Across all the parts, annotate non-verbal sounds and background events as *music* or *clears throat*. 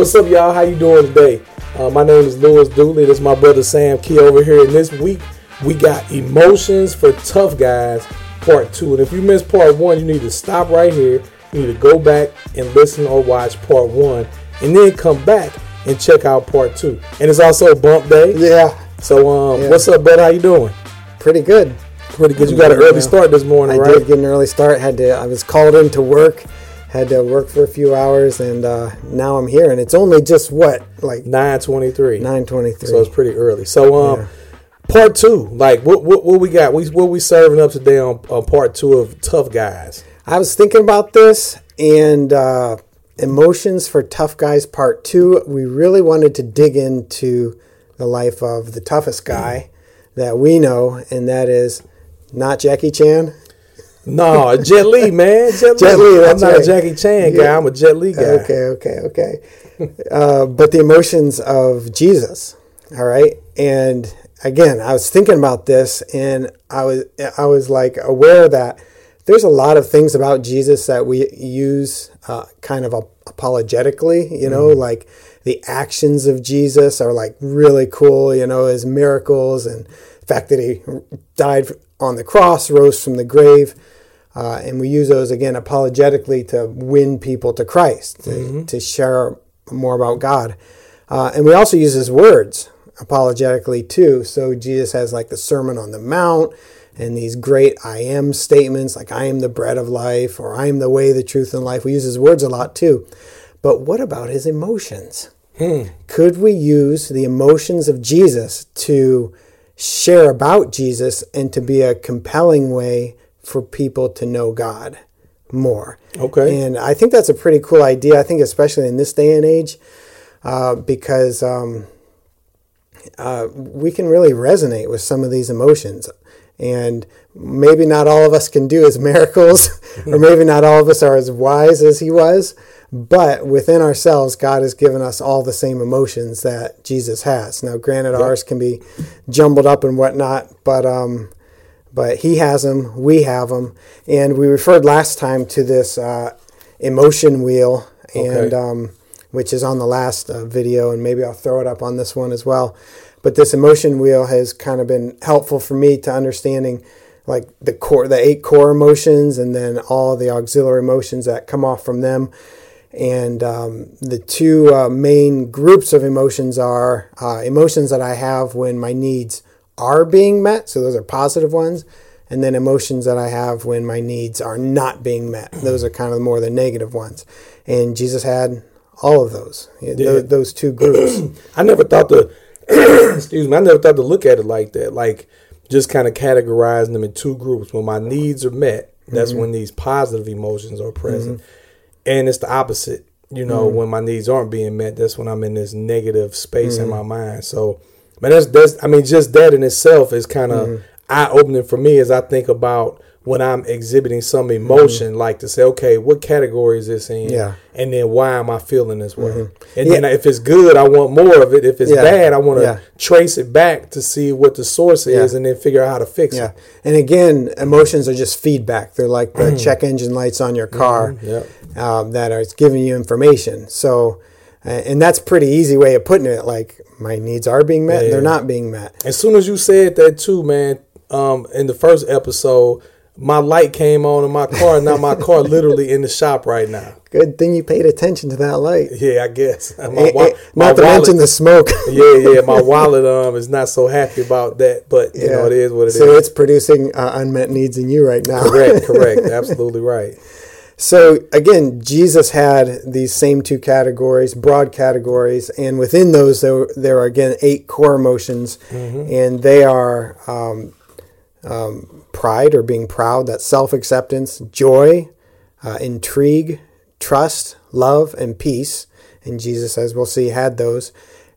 What's up, y'all? How you doing today? Uh, my name is Louis Dooley. This is my brother Sam Key over here. And this week we got emotions for tough guys, part two. And if you missed part one, you need to stop right here. You need to go back and listen or watch part one, and then come back and check out part two. And it's also bump day. Yeah. So, um, Yeah. what's up, bud? How you doing? Pretty good. Pretty good. You got an early start this morning, I right? did get an early start. Had to. I was called in to work. Had to work for a few hours, and uh, now I'm here. And it's only just what like Nine twenty-three. nine twenty three. So it's pretty early. So um, Yeah. part two, like what what what we got? We what we serving up today on, on part two of Tough Guys. I was thinking about this and uh, emotions for tough guys part two. We really wanted to dig into the life of the toughest guy that we know, and that is not Jackie Chan. No, Jet Li, *laughs* man, Jet, Jet Li, I'm not a. Jackie Chan guy. Yeah. I'm a Jet Li guy. Okay, okay, okay. uh, but the emotions of Jesus, all right. And again, I was thinking about this, and I was I was like aware that there's a lot of things about Jesus that we use uh, kind of apologetically. You know, like the actions of Jesus are like really cool. You know, his miracles and the fact that he died on the cross, rose from the grave. Uh, and we use those again apologetically to win people to Christ, to, to share more about God. Uh, and we also use his words apologetically too. So Jesus has like the Sermon on the Mount and these great I am statements like I am the bread of life or I am the way, the truth, and life. We use his words a lot too. But what about his emotions? Could we use the emotions of Jesus to share about Jesus and to be a compelling way for people to know God more? Okay. And I think that's a pretty cool idea. I think, especially in this day and age, uh, because um, uh, we can really resonate with some of these emotions. And maybe not all of us can do his *laughs* miracles, or maybe not all of us are as wise as he was, but within ourselves, God has given us all the same emotions that Jesus has. Now, granted, ours can be jumbled up and whatnot, but um, but he has them, we have them, and we referred last time to this uh, emotion wheel, and Okay. um, which is on the last uh, video, and maybe I'll throw it up on this one as well. But this emotion wheel has kind of been helpful for me to understanding like the core, the eight core emotions, and then all the auxiliary emotions that come off from them. And um, the two uh, main groups of emotions are uh, emotions that I have when my needs are being met. So those are positive ones. And then emotions that I have when my needs are not being met. *clears throat* Those are kind of more the negative ones. And Jesus had all of those, tho- those two groups. *clears throat* I never thought to *clears throat* excuse me. I never thought to look at it like that. Like just kind of categorizing them in two groups. When my needs are met, that's Mm-hmm. when these positive emotions are present, and it's the opposite. You know, Mm-hmm. when my needs aren't being met, that's when I'm in this negative space in Mm-hmm. my mind. So, man, that's that's. I mean, just that in itself is kind of Mm-hmm. eye opening for me as I think about when I'm exhibiting some emotion, like to say, okay, what category is this in? Mm-hmm. Yeah. And then why am I feeling this way? And then if it's good, I want more of it. If it's Yeah. bad, I want to Yeah. trace it back to see what the source is and then figure out how to fix Yeah. it. And again, emotions are just feedback. They're like the check engine lights on your car Yep. um, that are giving you information. So, uh, and that's pretty easy way of putting it. Like my needs are being met, Yeah. they're not being met. As soon as you said that too, man, um, in the first episode, my light came on in my car, now my *laughs* car literally in the shop right now. Good thing you paid attention to that light. Yeah, I guess. *laughs* My, wa- eh, my not to wallet- mention the smoke. *laughs* yeah, yeah. My wallet um is not so happy about that, but you know it is what it is. so it's producing uh, unmet needs in you right now. correct, correct, absolutely right. So again, Jesus had these same two categories, broad categories, and within those there, there are again eight core emotions, and they are um, um, pride or being proud, that's self acceptance, joy, uh, intrigue, trust, love, and peace. And Jesus, as we'll see, had those.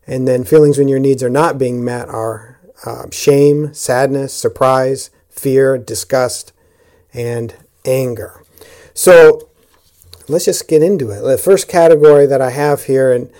And then feelings when your needs are not being met are uh, shame, sadness, surprise, fear, disgust, and anger. So let's just get into it. The first category that I have here, and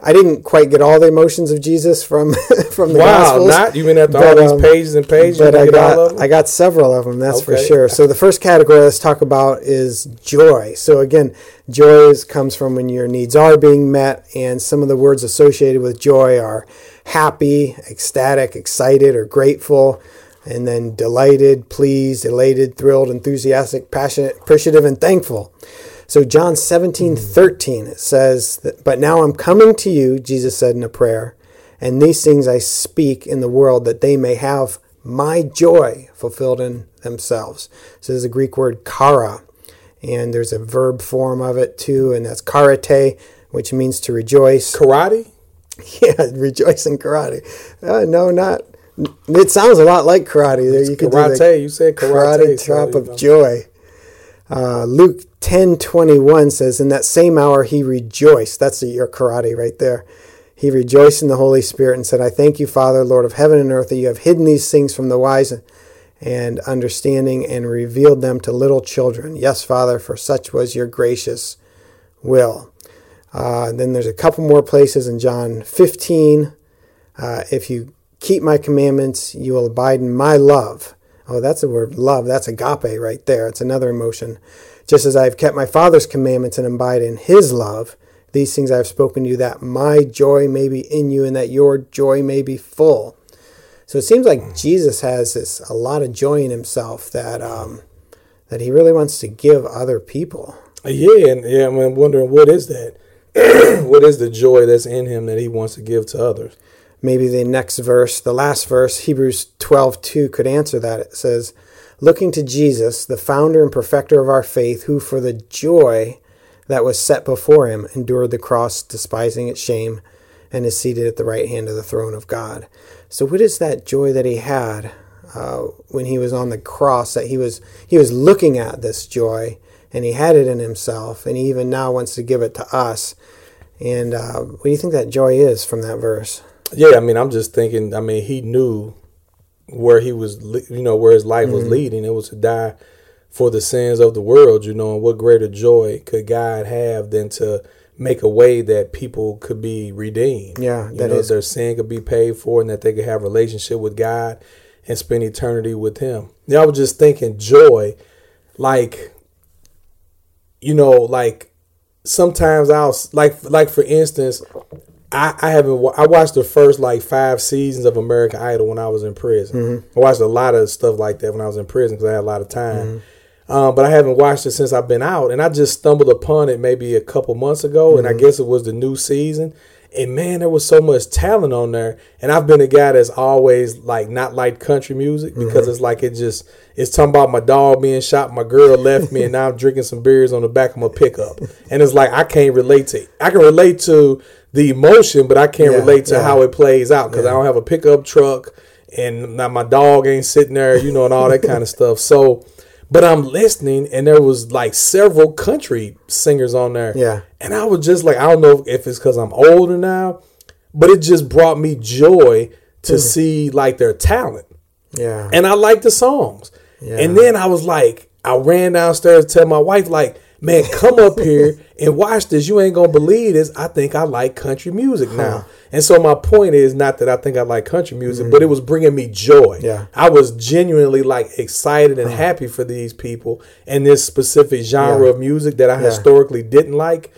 I didn't quite get all the emotions of Jesus from *laughs* from the Wow, Gospels. not you been after but, all these um, pages and pages. But I didn't get all of got? I got several of them. That's for sure. So the first category let's talk about is joy. So again, joy is, comes from when your needs are being met, and some of the words associated with joy are happy, ecstatic, excited, or grateful, and then delighted, pleased, elated, thrilled, enthusiastic, passionate, appreciative, and thankful. So John 17, 13, it says, that, But now I'm coming to you, Jesus said in a prayer, and these things I speak in the world that they may have my joy fulfilled in themselves. So there's a Greek word kara, and there's a verb form of it too, and that's karate, which means to rejoice. karate. *laughs* Yeah, rejoice in karate. Uh, no, not. It sounds a lot like karate. There, you could do the Karate. You said karate. karate so, you of know. joy. Uh, Luke ten twenty one says, In that same hour he rejoiced. That's your karate right there. He rejoiced in the Holy Spirit and said, I thank you, Father, Lord of heaven and earth, that you have hidden these things from the wise and understanding and revealed them to little children. Yes, Father, for such was your gracious will. Uh, then there's a couple more places in John 15. Uh, if you keep my commandments, you will abide in my love. Oh, that's the word love. That's agape right there. It's another emotion. Just as I have kept my Father's commandments and abide in his love, these things I have spoken to you, that my joy may be in you and that your joy may be full. So it seems like Jesus has this a lot of joy in himself that um, that he really wants to give other people. Yeah, and yeah, I'm wondering what is that? *clears throat* what is the joy that's in him that he wants to give to others? maybe the next verse, the last verse, Hebrews 12 2 could answer that. It says, Looking to Jesus, the founder and perfecter of our faith, who for the joy that was set before him endured the cross, despising its shame, and is seated at the right hand of the throne of God. So, what is that joy that he had uh, when he was on the cross? That he was he was looking at this joy, and he had it in himself, and he even now wants to give it to us. And uh, what do you think that joy is from that verse? Yeah, I mean, I'm just thinking. I mean, he knew where he was, you know, where his life Mm-hmm. was leading. It was to die for the sins of the world, you know. And what greater joy could God have than to make a way that people could be redeemed? Yeah, you that know, is- their sin could be paid for, and that they could have a relationship with God and spend eternity with Him. Yeah, I was just thinking joy, like, you know, like sometimes I'll like like for instance, I, I haven't I watched the first like five seasons of American Idol when I was in prison. Mm-hmm. I watched a lot of stuff like that when I was in prison because I had a lot of time. Mm-hmm. Um, but I haven't watched it since I've been out, and I just stumbled upon it maybe a couple months ago, and I mm-hmm. guess it was the new season. And man, there was so much talent on there. And I've been a guy that's always like not liked country music because it's like it just it's talking about my dog being shot, my girl left me, and now I'm drinking some beers on the back of my pickup. And it's like I can't relate to. I can relate to the emotion, but I can't Yeah, relate to yeah. how it plays out because I don't have a pickup truck, and now my dog ain't sitting there, you know, and all that *laughs* kind of stuff. So. But I'm listening, and there was like several country singers on there. Yeah. And I was just like, I don't know if it's because I'm older now, but it just brought me joy to hmm. see like their talent. Yeah. And I like the songs. Yeah. And then I was like, I ran downstairs to tell my wife, like, man, come up here and watch this. You ain't gonna believe this. I think I like country music now. And so my point is not that I think I like country music, but mm. it was bringing me joy. Yeah. I was genuinely like excited and happy for these people and this specific genre Yeah. of music that I Yeah. historically didn't like.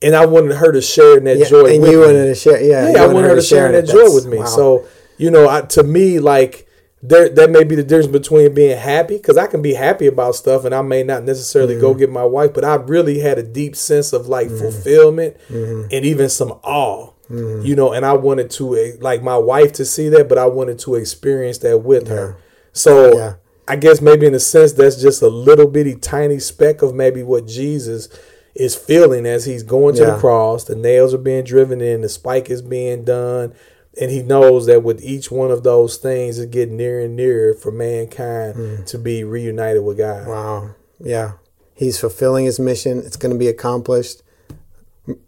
And I wanted her to share in that Yeah, joy and with you me. wanted to share, yeah. Yeah, I wanted her to share in that joy with me. wow. So, you know, I, to me, like there, that may be the difference between being happy because I can be happy about stuff, and I may not necessarily go Mm-hmm. get my wife, but I really had a deep sense of like fulfillment and even some awe. You know, and I wanted to eh, like my wife to see that, but I wanted to experience that with her. So Yeah. I guess maybe in a sense that's just a little bitty tiny speck of maybe what Jesus is feeling as he's going to Yeah. the cross. The nails are being driven in, the spike is being done, and he knows that with each one of those things, it's getting nearer and nearer for mankind hmm. to be reunited with God. Wow. Yeah. He's fulfilling his mission. It's going to be accomplished.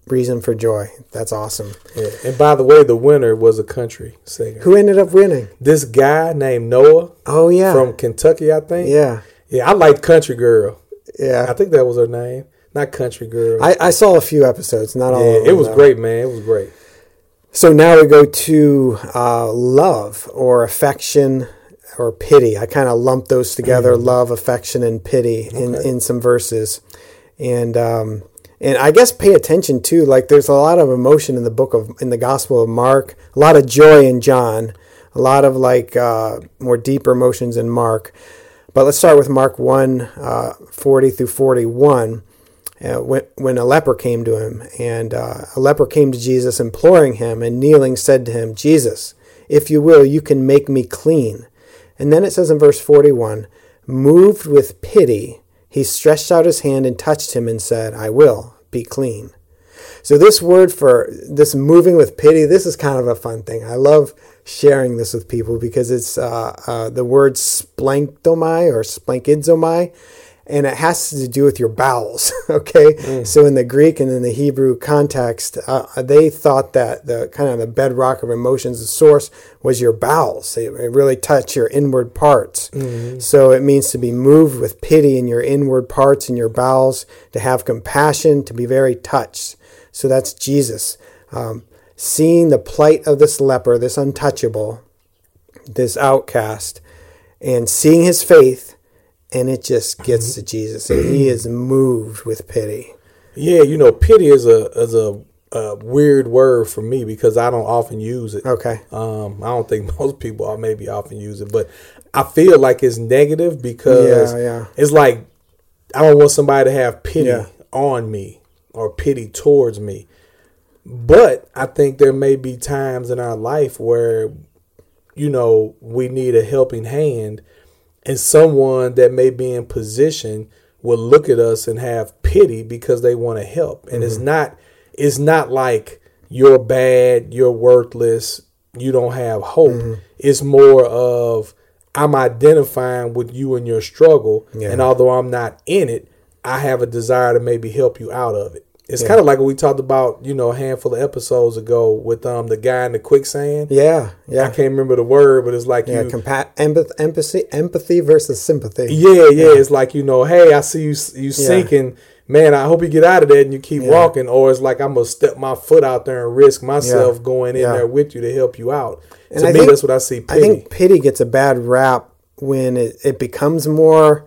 Reason for joy. That's awesome. Yeah. And by the way, the winner was a country singer. Who ended up winning? This guy named Noah Oh, yeah. from Kentucky, I think. yeah. Yeah, I like Country Girl. Yeah. I think that was her name. not Country Girl. I, I saw a few episodes, not all. yeah, it was though. great, man. It was great. So now we go to uh, love or affection or pity. I kind of lump those together: love, affection, and pity in, Okay. in some verses, and um, and I guess pay attention too. Like there's a lot of emotion in the book of in the Gospel of Mark, a lot of joy in John, a lot of like uh, more deeper emotions in Mark. But let's start with Mark 1 uh, 40 through 41 uh, when, when a leper came to him. And uh, a leper came to Jesus, imploring him, and kneeling said to him, Jesus, if you will, you can make me clean. And then it says in verse 41 Moved with pity, he stretched out his hand and touched him and said, I will be clean. So, this word for this moving with pity, this is kind of a fun thing. I love sharing this with people because it's uh, uh, the word splanktomai or splanchnizomai, and it has to do with your bowels. *laughs* Okay, so in the Greek and in the Hebrew context, uh, they thought that the kind of the bedrock of emotions, the source was your bowels. It, it really touched your inward parts. So it means to be moved with pity in your inward parts in your bowels, to have compassion, to be very touched. So that's Jesus. Um, seeing the plight of this leper, this untouchable, this outcast, and seeing his faith, and it just gets to Jesus, and he is moved with pity. Yeah, you know, pity is a is a, a weird word for me because I don't often use it. Okay. Um, I don't think *laughs* most people are maybe often use it, but I feel like it's negative because Yeah, yeah. it's like I don't want somebody to have pity Yeah. on me or pity towards me. But I think there may be times in our life where, you know, we need a helping hand and someone that may be in position will look at us and have pity because they want to help. And it's mm-hmm. not it's not like you're bad, you're worthless, you don't have hope. Mm-hmm. It's more of I'm identifying with you and your struggle Yeah. and although I'm not in it, I have a desire to maybe help you out of it. It's kind of like what we talked about, you know, a handful of episodes ago with um the guy in the quicksand. Yeah, yeah. I can't remember the word, but it's like yeah. you Compa- empath- empathy, empathy versus sympathy. yeah, yeah, It's like you know, hey, I see you you sinking. Man, I hope you get out of there and you keep walking. Or it's like I'm gonna step my foot out there and risk myself Yeah. going in Yeah. there with you to help you out. And to I me, think- that's what I see. Pity. I think pity gets a bad rap when it, it becomes more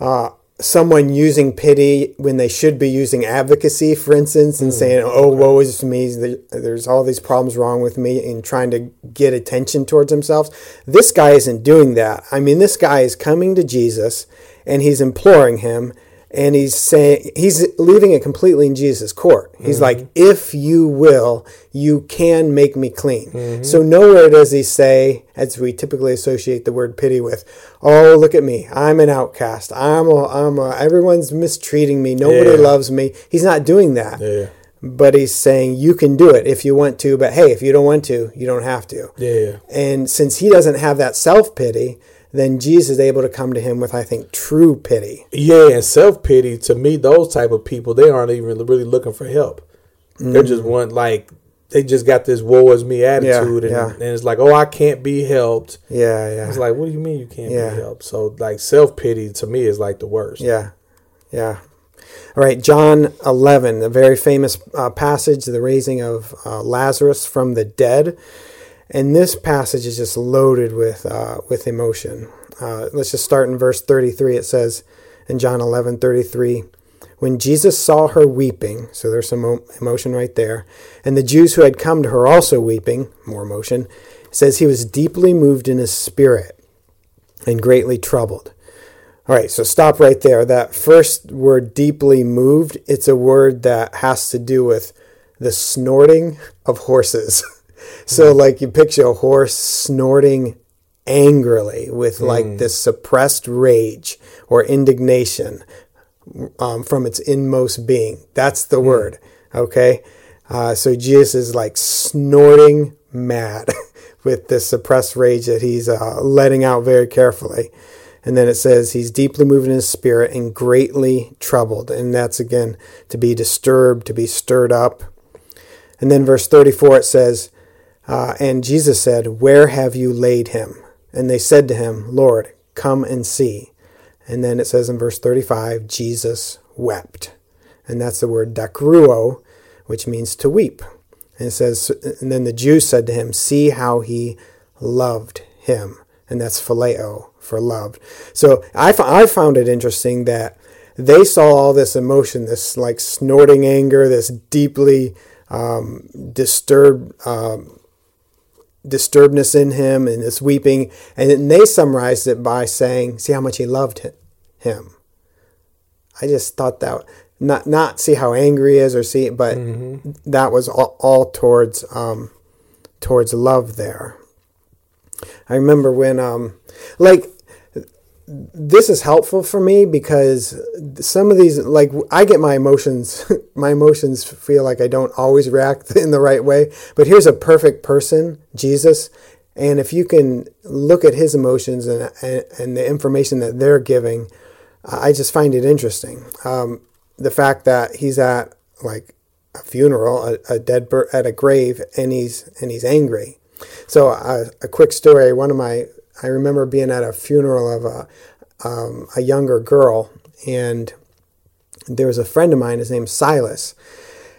uh, someone using pity when they should be using advocacy, for instance, and hmm. saying, oh, woe is me, there's all these problems wrong with me, and trying to get attention towards themselves. This guy isn't doing that. I mean, this guy is coming to Jesus and he's imploring him. And he's saying he's leaving it completely in Jesus' court. He's mm-hmm. like, "If you will, you can make me clean." Mm-hmm. So nowhere does he say, as we typically associate the word pity with, "Oh, look at me, I'm an outcast. I'm a, I'm a, everyone's mistreating me. Nobody Yeah. loves me." He's not doing that. yeah, But he's saying you can do it if you want to. But hey, if you don't want to, you don't have to. yeah, And since he doesn't have that self pity, then Jesus is able to come to him with, I think, true pity. yeah. And self pity to me, those type of people, they aren't even really looking for help. They're just want like they just got this woe is me attitude, and, yeah. and it's like, oh, I can't be helped. Yeah, yeah. It's like, what do you mean you can't Yeah. be helped? So like self pity to me is like the worst. Yeah, yeah. All right, John 11, the very famous uh, passage, the raising of uh, Lazarus from the dead. And this passage is just loaded with, uh, with emotion. Uh, let's just start in verse 33. It says in John 11, 33, when Jesus saw her weeping, so there's some emotion right there, and the Jews who had come to her also weeping, more emotion, says he was deeply moved in his spirit and greatly troubled. All right, so stop right there. That first word, deeply moved, it's a word that has to do with the snorting of horses. *laughs* so, like, you picture a horse snorting angrily with like this suppressed rage or indignation um, from its inmost being. That's the word, okay? Uh, so, Jesus is like snorting mad *laughs* with this suppressed rage that he's uh, letting out very carefully. And then it says he's deeply moved in his spirit and greatly troubled. And that's again to be disturbed, to be stirred up. And then verse 34 it says, uh, And Jesus said, Where have you laid him? And they said to him, Lord, come and see. And then it says in verse 35, Jesus wept. And that's the word dakruo, which means to weep. And it says, and then the Jews said to him, See how he loved him. And that's phileo, for loved. So I, I found it interesting that they saw all this emotion, this like snorting anger, this deeply um, disturbed um, disturbedness in him, and this weeping, and then they summarized it by saying, "See how much he loved him." I just thought that not not see how angry he is or see, but mm-hmm. that was all, all towards um, towards love there. I remember when um, like this is helpful for me because some of these like i get my emotions *laughs* my emotions feel like i don't always react *laughs* in the right way. But here's a perfect person jesus. And if you can look at his emotions and and, and the information that they're giving i just find it interesting. Um, the fact that he's at like a funeral a, a dead bird at a grave and he's and he's angry. So uh, a quick story. One of my I remember being at a funeral of a, um, a younger girl, and there was a friend of mine. His name's Silas,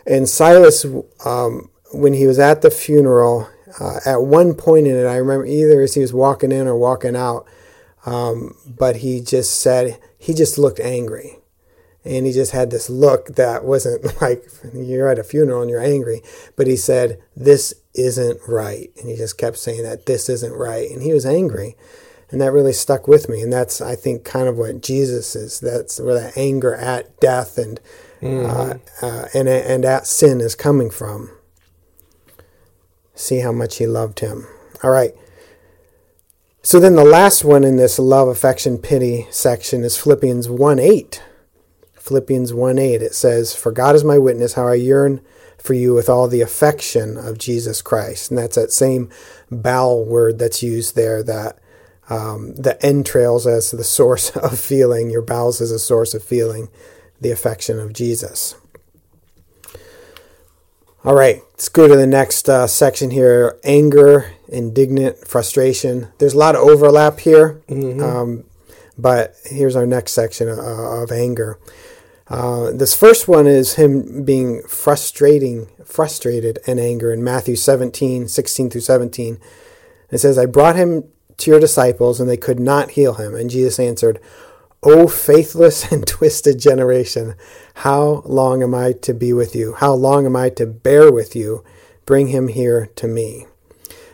and Silas, um, when he was at the funeral, uh, at one point in it, I remember either as he was walking in or walking out, um, but he just said he just looked angry. And he just had this look that wasn't *laughs* like you're at a funeral and you're angry, but he said, This isn't right. And he just kept saying that this isn't right. And he was angry. And that really stuck with me. And that's, I think, kind of what Jesus is. That's where that anger at death and, mm-hmm. uh, uh, and, and at sin is coming from. See how much he loved him. All right. So then the last one in this love, affection, pity section is Philippians 1 8. Philippians 1 8. It says, For God is my witness, how I yearn for you with all the affection of Jesus Christ. And that's that same bowel word that's used there that um, the entrails as the source *laughs* of feeling, your bowels as a source of feeling the affection of Jesus. All right, let's go to the next uh, section here anger, indignant, frustration. There's a lot of overlap here, mm-hmm. um, but here's our next section uh, of anger. Uh, this first one is him being frustrating, frustrated and anger in Matthew 17, 16 through 17. It says, I brought him to your disciples, and they could not heal him. And Jesus answered, O faithless and *laughs* twisted generation, how long am I to be with you? How long am I to bear with you? Bring him here to me.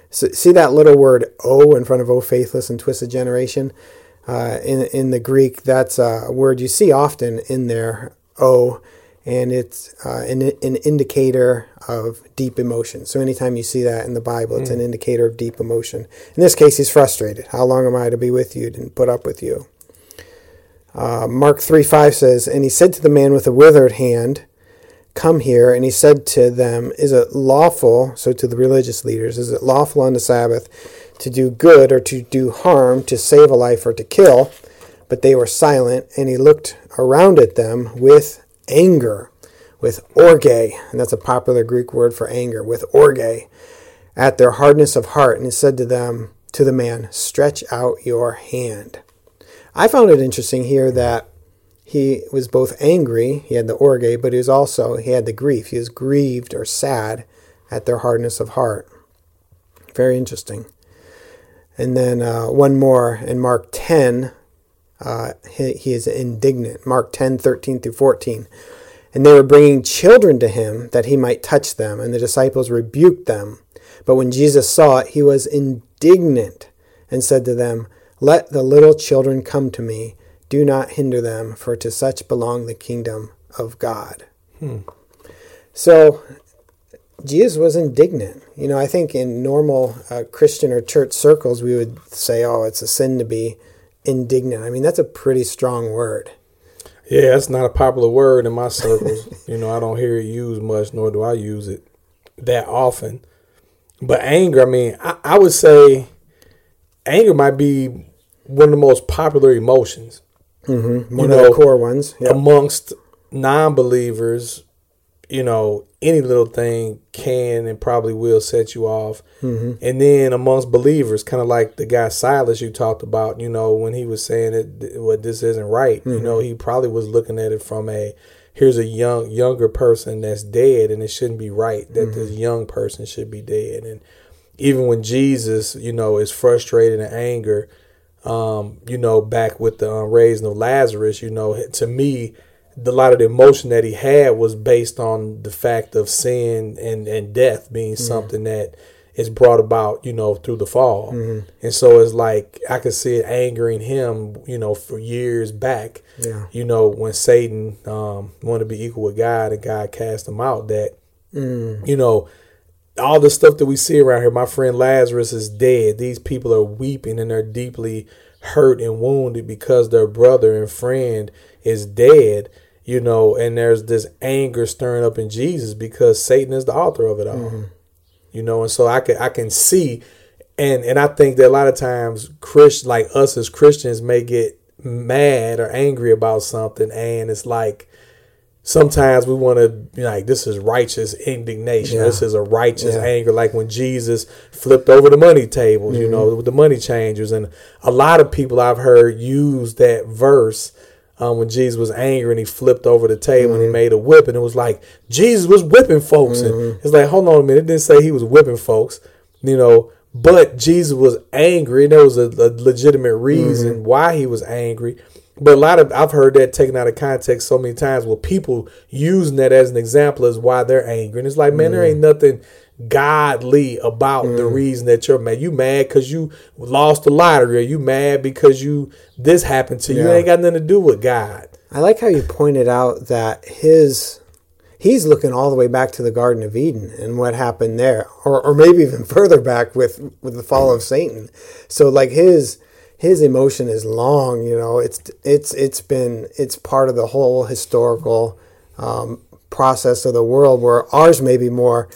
So, see that little word "o" in front of "o faithless and twisted generation"? Uh, in in the Greek, that's a word you see often in there. "O," and it's uh, an, an indicator of deep emotion. So anytime you see that in the Bible, it's mm. an indicator of deep emotion. In this case, he's frustrated. How long am I to be with you and put up with you? Uh, Mark 3 5 says, And he said to the man with the withered hand, Come here. And he said to them, Is it lawful, so to the religious leaders, is it lawful on the Sabbath to do good or to do harm, to save a life or to kill? But they were silent, and he looked around at them with anger, with orge, and that's a popular Greek word for anger, with orge, at their hardness of heart, and he said to them, to the man, Stretch out your hand. I found it interesting here that he was both angry, he had the orge, but he was also, he had the grief. He was grieved or sad at their hardness of heart. Very interesting. And then uh, one more in Mark 10, uh, he, he, is indignant. Mark 10, 13 through 14. And they were bringing children to him that he might touch them, and the disciples rebuked them. But when Jesus saw it, he was indignant and said to them, Let the little children come to me. Do not hinder them, for to such belong the kingdom of God. Hmm. So Jesus was indignant. You know, I think in normal uh, Christian or church circles, we would say, oh, it's a sin to be indignant. I mean, that's a pretty strong word. Yeah, it's not a popular word in my circles. *laughs* you know, I don't hear it used much, nor do I use it that often. But anger, I mean, I, I would say anger might be one of the most popular emotions. Mm-hmm. One you of know, the core ones. Yep. Amongst non believers, you know, any little thing can and probably will set you off. Mm-hmm. And then amongst believers, kind of like the guy Silas you talked about, you know, when he was saying that what well, this isn't right, Mm-hmm. you know, he probably was looking at it from a here's a young younger person that's dead and it shouldn't be right that Mm-hmm. this young person should be dead. And even when Jesus, you know, is frustrated and anger, um, you know, back with the uh, raising of Lazarus, you know, to me, the, a lot of the emotion that he had was based on the fact of sin and, and death being mm-hmm. something that is brought about, you know, through the fall. Mm-hmm. And so it's like I could see it angering him, you know, for years back. Yeah. You know, when Satan um, wanted to be equal with God and God cast him out, that, mm. you know, all the stuff that we see around here, my friend Lazarus is dead. These people are weeping and they're deeply hurt and wounded because their brother and friend is dead, you know, and there's this anger stirring up in Jesus because Satan is the author of it all. Mm-hmm. You know, and so I can I can see and and I think that a lot of times Christ like us as Christians may get mad or angry about something and it's like sometimes we want to be like this is righteous indignation. Yeah. this is a righteous Yeah. anger. Like when jesus flipped over the money tables you know mm-hmm. with the money changers. And a lot of people i've heard use that verse um, when jesus was angry and he flipped over the table and he mm-hmm. made a whip. And it was like jesus was whipping folks. And mm-hmm. it's like hold on a minute. It didn't say he was whipping folks you know but jesus was angry. And there was a, a legitimate reason why he was angry but a lot of I've heard that taken out of context so many times with people using that as an example is why they're angry. And it's like, man, there ain't mm. nothing godly about the mm. reason that you're mad. You mad because you lost the lottery, or you mad because you this happened to you. It Yeah. ain't got nothing to do with God. I like how you pointed out that his he's looking all the way back to the Garden of Eden and what happened there, or or maybe even *laughs* further back with with the fall of Satan. So like his his emotion is long. You know, it's it's it's been it's part of the whole historical um, process of the world. Where ours may be more.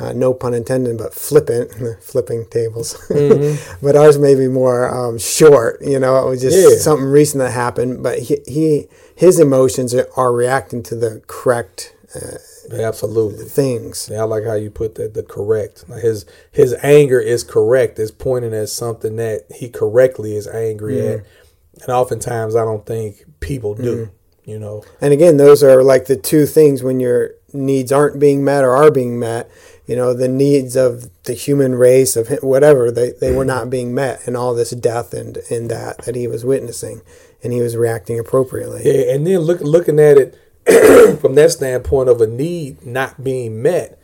Uh, no pun intended, but flippant, *laughs* flipping tables. *laughs* but ours may be more um, short. You know, it was just Yeah. something recent that happened. But he, he his emotions are, are reacting to the correct uh, Absolutely. things. Yeah, I like how you put that. The correct. Like his his anger is correct. Is pointing at something that he correctly is angry at, mm-hmm. and oftentimes I don't think people do. Mm-hmm. You know. And again, those are like the two things when your needs aren't being met or are being met. You know, the needs of the human race of whatever they, they were mm-hmm. not being met, and all this death and and that that he was witnessing, and he was reacting appropriately. Yeah, and then look looking at it *clears throat* from that standpoint of a need not being met,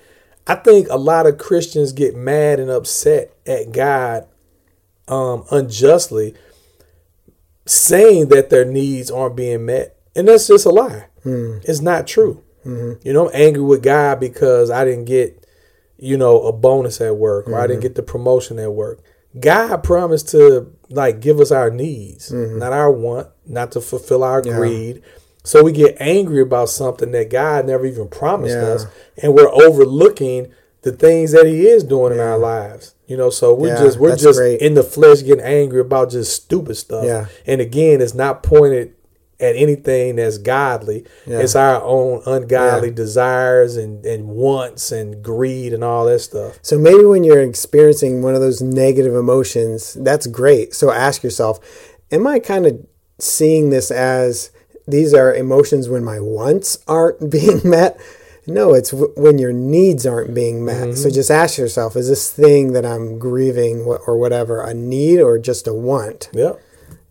I think a lot of Christians get mad and upset at God um, unjustly, saying that their needs aren't being met, and that's just a lie. Hmm. It's not true. Mm-hmm. You know, I'm angry with God because I didn't get, you know, a bonus at work or I didn't mm-hmm. get the promotion at work. God promised to like give us our needs, mm-hmm. not our want, not to fulfill our Yeah. greed. So we get angry about something that God never even promised Yeah. us, and we're overlooking the things that He is doing in our lives. You know, so we're Yeah, just we're just great. in the flesh getting angry about just stupid stuff. Yeah. And again, it's not pointed at anything that's godly. Yeah. It's our own ungodly Yeah. desires and, and wants and greed and all that stuff. So maybe when you're experiencing one of those negative emotions, that's great. So ask yourself, am I kind of seeing this as these are emotions when my wants aren't *laughs* being met? No, it's w- when your needs aren't being met. So mm-hmm. just ask yourself, is this thing that I'm grieving or whatever a need or just a want? Yep.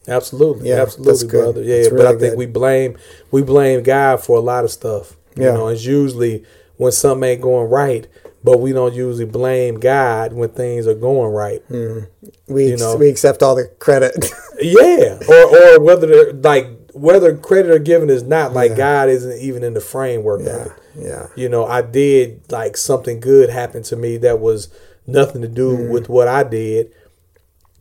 Absolutely. Yeah, Absolutely, that's good. brother. Yeah, That's but I think good. we blame we blame God for a lot of stuff. You Yeah. know, it's usually when something ain't going right, but we don't usually blame God when things are going right. Mm-hmm. We, You ex- know. we accept all the credit. *laughs* Yeah, or or whether they're like whether credit or given is not like Yeah. God isn't even in the framework of yeah, it. yeah. You know, I did like something good happened to me that was nothing to do Mm. with what I did,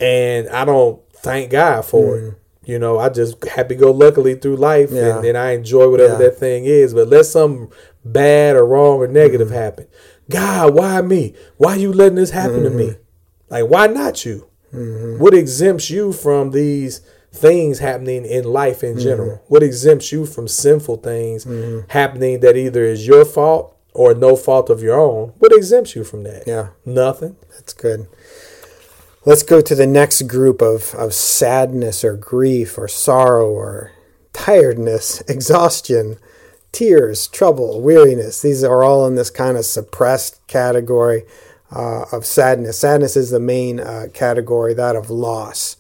and I don't thank God for Mm. it. You know, I just happy go luckily through life, Yeah. and, and I enjoy whatever that thing is. But let something bad or wrong or negative Mm. happen. God, why me? Why you letting this happen to Mm-hmm. me? Like, why not you? What exempts you from these things happening in life in general? What exempts you from sinful things happening that either is your fault or no fault of your own? What exempts you from that? Yeah. Nothing. That's good. Let's go to the next group of, of sadness or grief or sorrow or tiredness, *laughs* exhaustion, tears, trouble, weariness. These are all in this kind of suppressed category uh, of sadness. Sadness is the main uh, category, that of loss,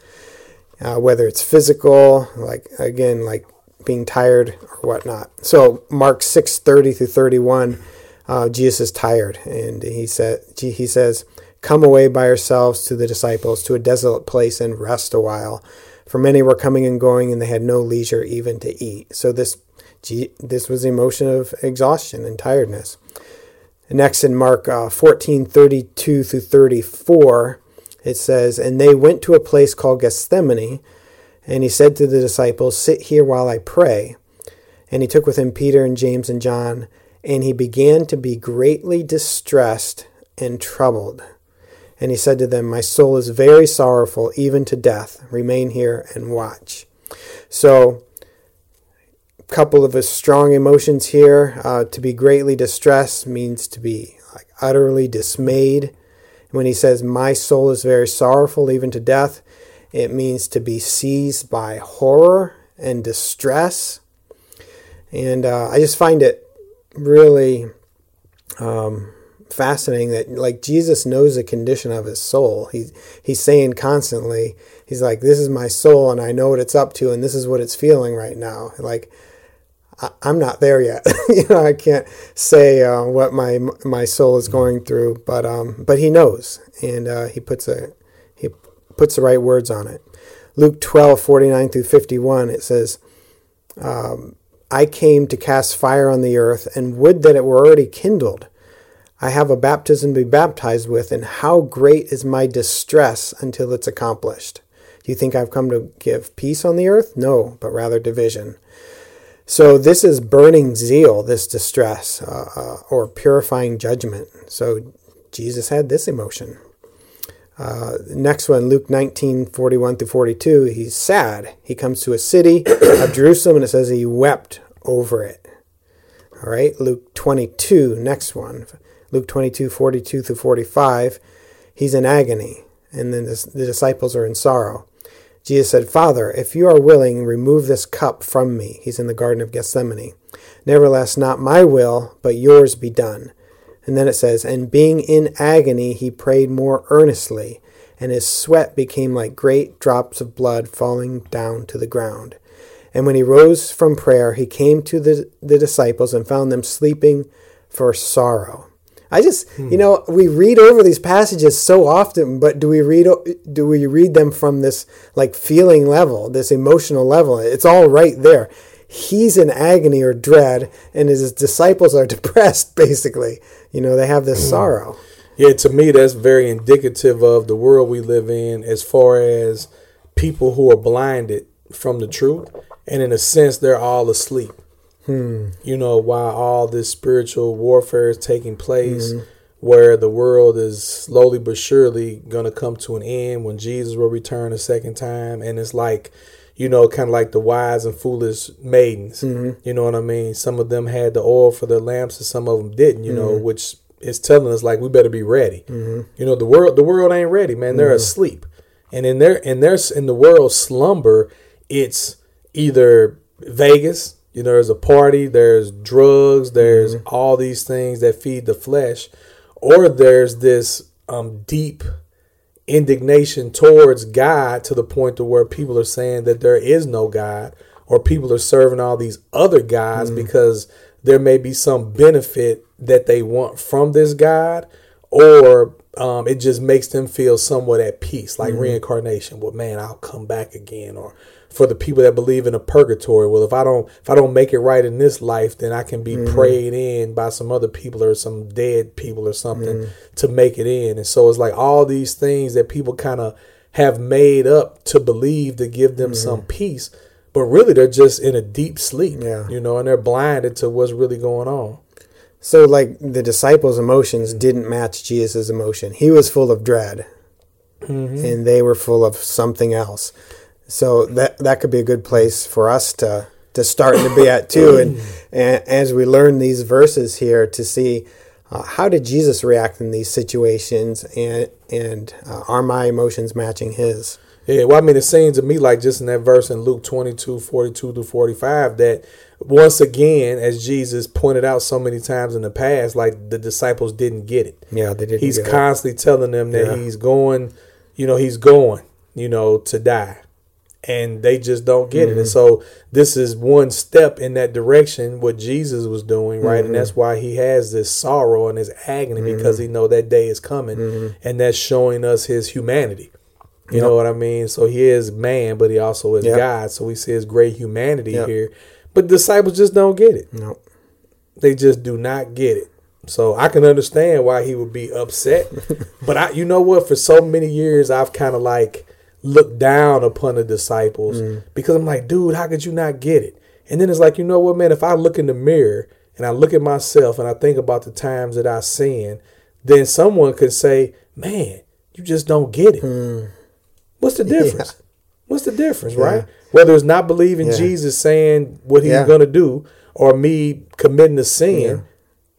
uh, whether it's physical, like again, like being tired or whatnot. So Mark six thirty through thirty one, uh, Jesus is tired, and he said he says, "Come away by yourselves to the disciples to a desolate place and rest a while." For many were coming and going, and they had no leisure even to eat. So this this was the emotion of exhaustion and tiredness. Next in Mark uh, 14, 32 through 34, it says, And they went to a place called Gethsemane, and he said to the disciples, Sit here while I pray. And he took with him Peter and James and John, and he began to be greatly distressed and troubled. And he said to them, My soul is very sorrowful, even to death. Remain here and watch. So, couple of strong emotions here. Uh, to be greatly distressed means to be like utterly dismayed. When he says, My soul is very sorrowful, even to death, it means to be seized by horror and distress. And uh, I just find it really um, fascinating that, like, Jesus knows the condition of his soul. He, he's saying constantly, He's like, This is my soul, and I know what it's up to, and this is what it's feeling right now. Like, I'm not there yet. *laughs* you know, I can't say uh, what my my soul is going through, but um, but he knows, and uh, he puts a he puts the right words on it. Luke 12, 49 through 51, it says, um, I came to cast fire on the earth, and would that it were already kindled. I have a baptism to be baptized with, and how great is my distress until it's accomplished. Do you think I've come to give peace on the earth? No, but rather division. So this is burning zeal, this distress, uh, uh, or purifying judgment. So Jesus had this emotion. Uh, next one, Luke 19, 41 through 42, he's sad. He comes to a city of *coughs* Jerusalem and it says he wept over it. All right, Luke 22, next one. Luke 22, 42 through 45, he's in agony. And then the, the disciples are in sorrow. Jesus said, Father, if you are willing, remove this cup from me. He's in the Garden of Gethsemane. Nevertheless, not my will, but yours be done. And then it says, And being in agony, he prayed more earnestly, and his sweat became like great drops of blood falling down to the ground. And when he rose from prayer, he came to the, the disciples and found them sleeping for sorrow. I just, hmm. you know, we read over these passages so often, but do we read do we read them from this like feeling level, this emotional level? It's all right there. He's in agony or dread, and his disciples are *laughs* depressed. Basically, you know, they have this hmm. sorrow. Yeah, to me, that's very indicative of the world we live in, as far as people who are blinded from the truth, and in a sense, they're all asleep. Hmm. You know, while all this spiritual warfare is taking place, mm-hmm. where the world is slowly but surely going to come to an end when Jesus will return a second time. And it's like, you know, kind of like the wise and foolish maidens. Mm-hmm. You know what I mean? Some of them had the oil for their lamps and some of them didn't, you mm-hmm. know, which is telling us like we better be ready. Mm-hmm. You know, the world the world ain't ready, man. They're mm-hmm. asleep. And in their in their in the world slumber, it's either Vegas, you know, there's a party, there's drugs, there's mm-hmm. all these things that feed the flesh, or there's this um, deep indignation towards God to the point to where people are saying that there is no God, or people are serving all these other gods mm-hmm. because there may be some benefit that they want from this God, or um, it just makes them feel somewhat at peace, like mm-hmm. reincarnation. Well, man, I'll come back again, or for the people that believe in a purgatory. Well, if I don't if I don't make it right in this life, then I can be mm-hmm. prayed in by some other people or some dead people or something mm-hmm. to make it in. And so it's like all these things that people kind of have made up to believe to give them mm-hmm. some peace, but really they're just in a deep sleep. Yeah. You know, and they're blinded to what's really going on. So like the disciples' emotions didn't match Jesus' emotion. He was full of dread. Mm-hmm. And they were full of something else. So that that could be a good place for us to to start to be at too. And, and as we learn these verses here, to see uh, how did Jesus react in these situations, and and uh, are my emotions matching His? Yeah, well, I mean, it seems to me like just in that verse in Luke 22, 42 to 45, that once again, as Jesus pointed out so many times in the past, like the disciples didn't get it. Yeah, they didn't. He's get it. constantly telling them that Yeah. he's going, you know, he's going, you know, to die. And they just don't get it. And Mm-hmm. so this is one step in that direction, what Jesus was doing, right? Mm-hmm. And that's why he has this sorrow and this agony because he know that day is coming. Mm-hmm. And that's showing us his humanity. You know what I mean? So he is man, but he also is Yep. God. So we see his great humanity Yep. here. But disciples just don't get it. No. They just do not get it. So I can understand why he would be upset. *laughs* but I you know what? For so many years I've kind of like looked down upon the disciples mm. because I'm like, dude, how could you not get it? And then it's like, you know what, man, if I look in the mirror and I look at myself and I think about the times that I sin, then someone could say, Man, you just don't get it. Mm. What's the *laughs* difference? What's the difference, right? Whether it's not believing Yeah. Jesus saying what he's Yeah. gonna do or me committing a sin,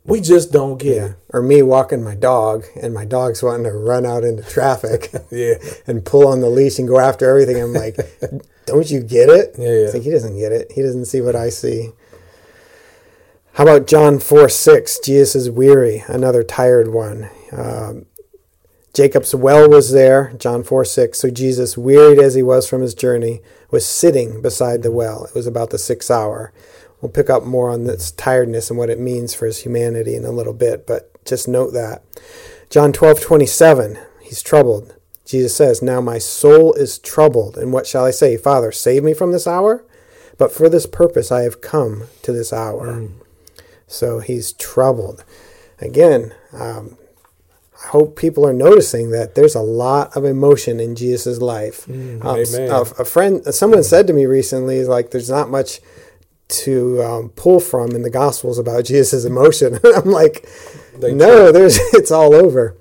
we just don't get Yeah. Or me walking my dog, and my dog's wanting to run out into traffic. *laughs* Yeah. and pull on the leash and go after everything. I'm like, *laughs* don't you get it? Yeah, yeah. It's like he doesn't get it. He doesn't see what I see. How about John 4 6? Jesus is weary, another tired one. Um, Jacob's well was there, John 4 6. So Jesus, wearied as he was from his journey, was sitting beside the well. It was about the sixth hour. We'll pick up more on this tiredness and what it means for his humanity in a little bit, but just note that. John 12 27, he's troubled. Jesus says, Now my soul is troubled, and what shall I say? Father, save me from this hour? But for this purpose I have come to this hour. So he's troubled. Again, um, I hope people are noticing that there's a lot of emotion in Jesus' life. Um, amen. a, a friend, someone said to me recently, is like, there's not much to um, pull from in the Gospels about Jesus' emotion. *laughs* I'm like, They no, there's *laughs* it's all over.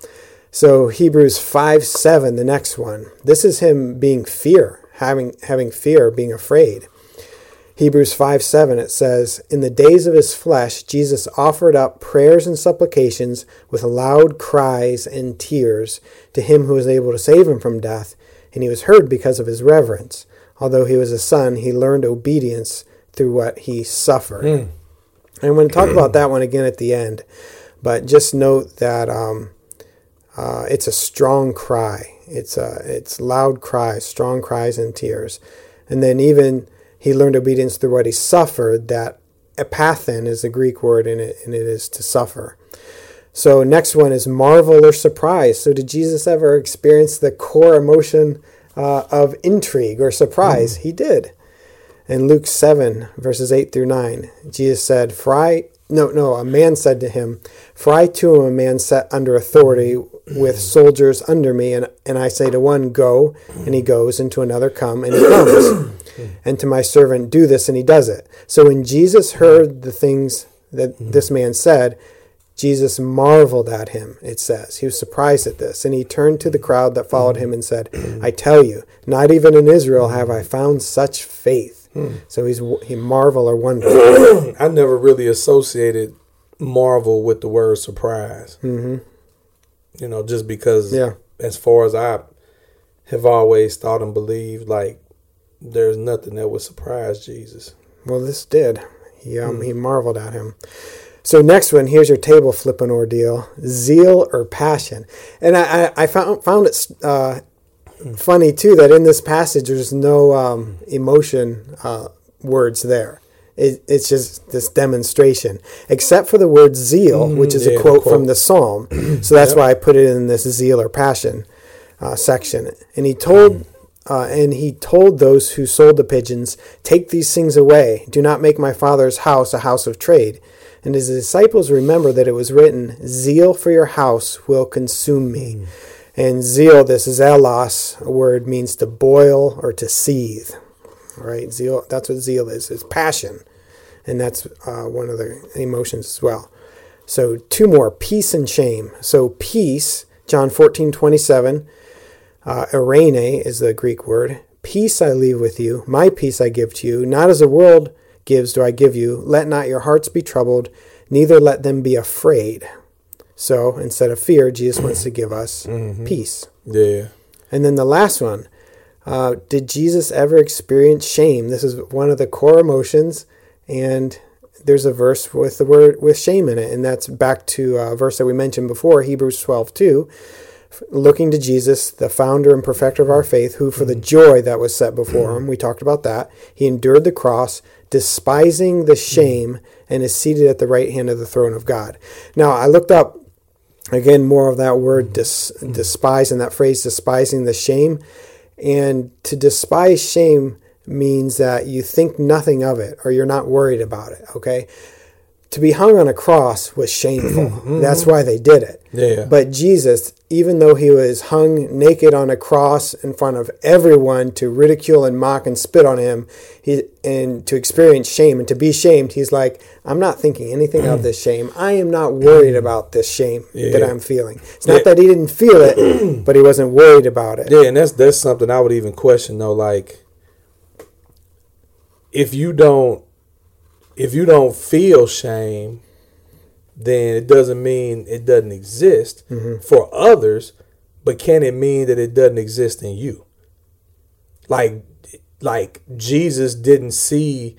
So Hebrews five seven, the next one. This is him being fear, having having fear, being afraid. Hebrews 5 7, it says, In the days of his flesh, Jesus offered up prayers and supplications with loud cries and tears to him who was able to save him from death, and he was heard because of his reverence. Although he was a son, he learned obedience through what he suffered. And I'm going to talk about that one again at the end, but just note that um, uh, it's a strong cry. It's a, it's loud cries, strong cries and tears. And then even he learned obedience through what he suffered. That epathen is the Greek word, and it, and it is to suffer. So next one is marvel or surprise. So did Jesus ever experience the core emotion uh, of intrigue or surprise? He did. In Luke 7, verses 8 through 9, Jesus said, For I, no, no, a man said to him, For I too am a man set under authority with soldiers under me, and, and I say to one, Go, and he goes, and to another, Come, and he comes. *clears throat* and to my servant, Do this, and he does it. So when Jesus heard the things that this man said, Jesus marveled at him, it says. He was surprised at this. And he turned to the crowd that followed him and said, I tell you, not even in Israel have I found such faith. So he's he marvel or wonder. *coughs* I never really associated Marvel with the word surprise. Mm-hmm. You know, just because, Yeah. as far as I have always thought and believed, like there's nothing that would surprise Jesus. Well, this did. He um, he marveled at him. So next one, here's your table flipping ordeal: zeal or passion. And I, I, I found found it uh, funny too that in this passage there's no um, emotion uh, words there. It, it's just this demonstration, except for the word zeal, which is yeah, a quote, quote. from the psalm. *clears throat* So that's why I put it in this zeal or passion uh, section. And he told. Uh, and he told those who sold the pigeons, Take these things away. Do not make my father's house a house of trade. And his disciples remember that it was written, Zeal for your house will consume me. And zeal, this zelos a word means to boil or to seethe. Right? Zeal, that's what zeal is, is passion. And that's uh, one of the emotions as well. So two more, peace and shame. So peace, John 14, 27. Uh, irene is the Greek word. Peace I leave with you, my peace I give to you. Not as the world gives do I give you. Let not your hearts be troubled, neither let them be afraid. So instead of fear, Jesus wants to give us Mm-hmm. peace. Yeah. And then the last one uh, Did Jesus ever experience shame? This is one of the core emotions. And there's a verse with the word with shame in it. And that's back to a verse that we mentioned before, Hebrews 12 2. Looking to Jesus, the founder and perfecter of our faith, who for the joy that was set before him, we talked about that, he endured the cross, despising the shame, and is seated at the right hand of the throne of God. Now, I looked up again more of that word dis, despise and that phrase despising the shame. And to despise shame means that you think nothing of it or you're not worried about it okay to be hung on a cross was *clears throat* shameful mm-hmm. that's why they did it Yeah. but jesus even though he was hung naked on a cross in front of everyone to ridicule and mock and spit on him he, and to experience shame and to be shamed he's like i'm not thinking anything of this shame i am not worried about this shame that i'm feeling it's not Yeah. that he didn't feel it *clears throat* but he wasn't worried about it Yeah, and that's that's something I would even question though. Like, if you don't, if you don't feel shame, then it doesn't mean it doesn't exist mm-hmm. for others. But can it mean that it doesn't exist in you? Like, like Jesus didn't see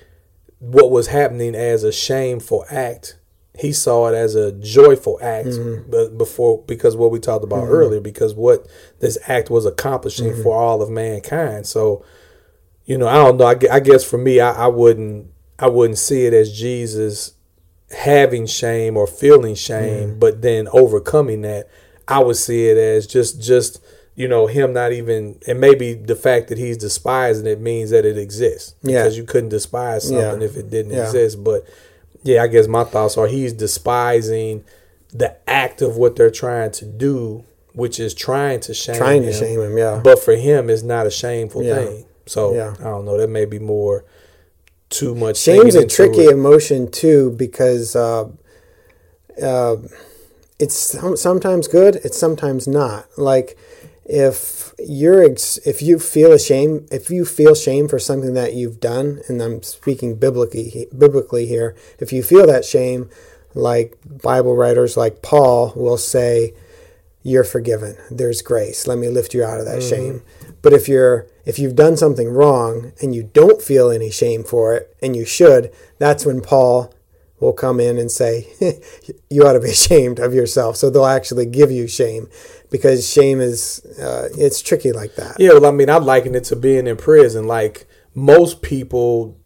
what was happening as a shameful act. He saw it as a joyful act, mm-hmm. but before because what we talked about mm-hmm. earlier, because what this act was accomplishing for all of mankind. So, you know, I don't know. I, I guess for me, I, I wouldn't, I wouldn't see it as Jesus having shame or feeling shame, but then overcoming that. I would see it as just, just you know, him not even, and maybe the fact that he's despising it means that it exists. Yeah. Because you couldn't despise something Yeah. if it didn't Yeah. exist. But yeah, I guess my thoughts are he's despising the act of what they're trying to do, which is trying to shame trying to him. shame him yeah But for him, it's not a shameful thing. So Yeah. I don't know. That may be more too much. Shame's a tricky it. emotion too because uh, uh, it's sometimes good, it's sometimes not. Like if you're ex- if you feel ashamed, if you feel shame for something that you've done, and I'm speaking biblically biblically here, if you feel that shame, like Bible writers like Paul will say, you're forgiven. There's grace. Let me lift you out of that shame. But if you're if you've done something wrong and you don't feel any shame for it, and you should, that's when Paul will come in and say, *laughs* you ought to be *laughs* ashamed of yourself. So they'll actually give you shame because shame is uh, it's tricky like that. Yeah, well, I mean, I liken it to being in prison. Like most people,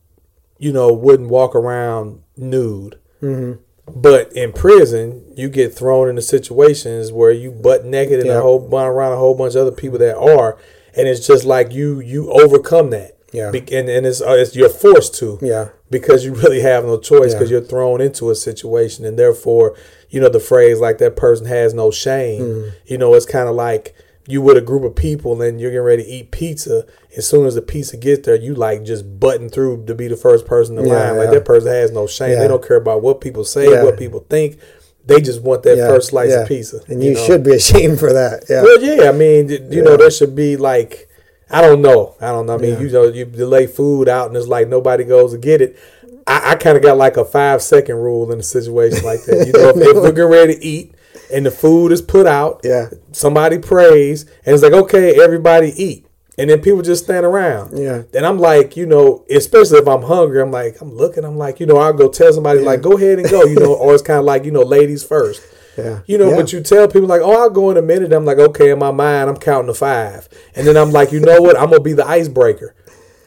you know, wouldn't walk around nude. Mm-hmm. But in prison, you get thrown into situations where you butt naked and Yeah. a whole bunch around a whole bunch of other people that are, and it's just like you you overcome that. Yeah. Be- and and it's, uh, it's you're forced to. Yeah. Because you really have no choice Yeah. because you're thrown into a situation, and therefore, you know, the phrase like that person has no shame. Mm-hmm. You know, it's kind of like you with a group of people and you're getting ready to eat pizza. As soon as the pizza gets there, you like just button through to be the first person in Yeah, line. Like yeah. that person has no shame. Yeah. They don't care about what people say, Yeah. what people think. They just want that Yeah, first slice yeah. of pizza. And you, know? should be *laughs* ashamed for that. Yeah. Well, yeah. I mean, you Yeah. know, there should be like, I don't know. I don't know. I mean, you know, you delay food out and it's like nobody goes to get it. I, I kind of got like a five second rule in a situation like that. You know, *laughs* if, if we're getting ready to eat and the food is put out, Yeah. somebody prays and it's like, okay, everybody eat. And then people just stand around. Yeah. And I'm like, you know, especially if I'm hungry, I'm like, I'm looking, I'm like, you know, I'll go tell somebody, like, go ahead and go, you know, *laughs* or it's kind of like, you know, ladies first. Yeah. You know, Yeah. but you tell people like, "Oh, I'll go in a minute." I'm like, "Okay." In my mind, I'm counting to five, and then I'm like, "You know what? I'm gonna be the icebreaker."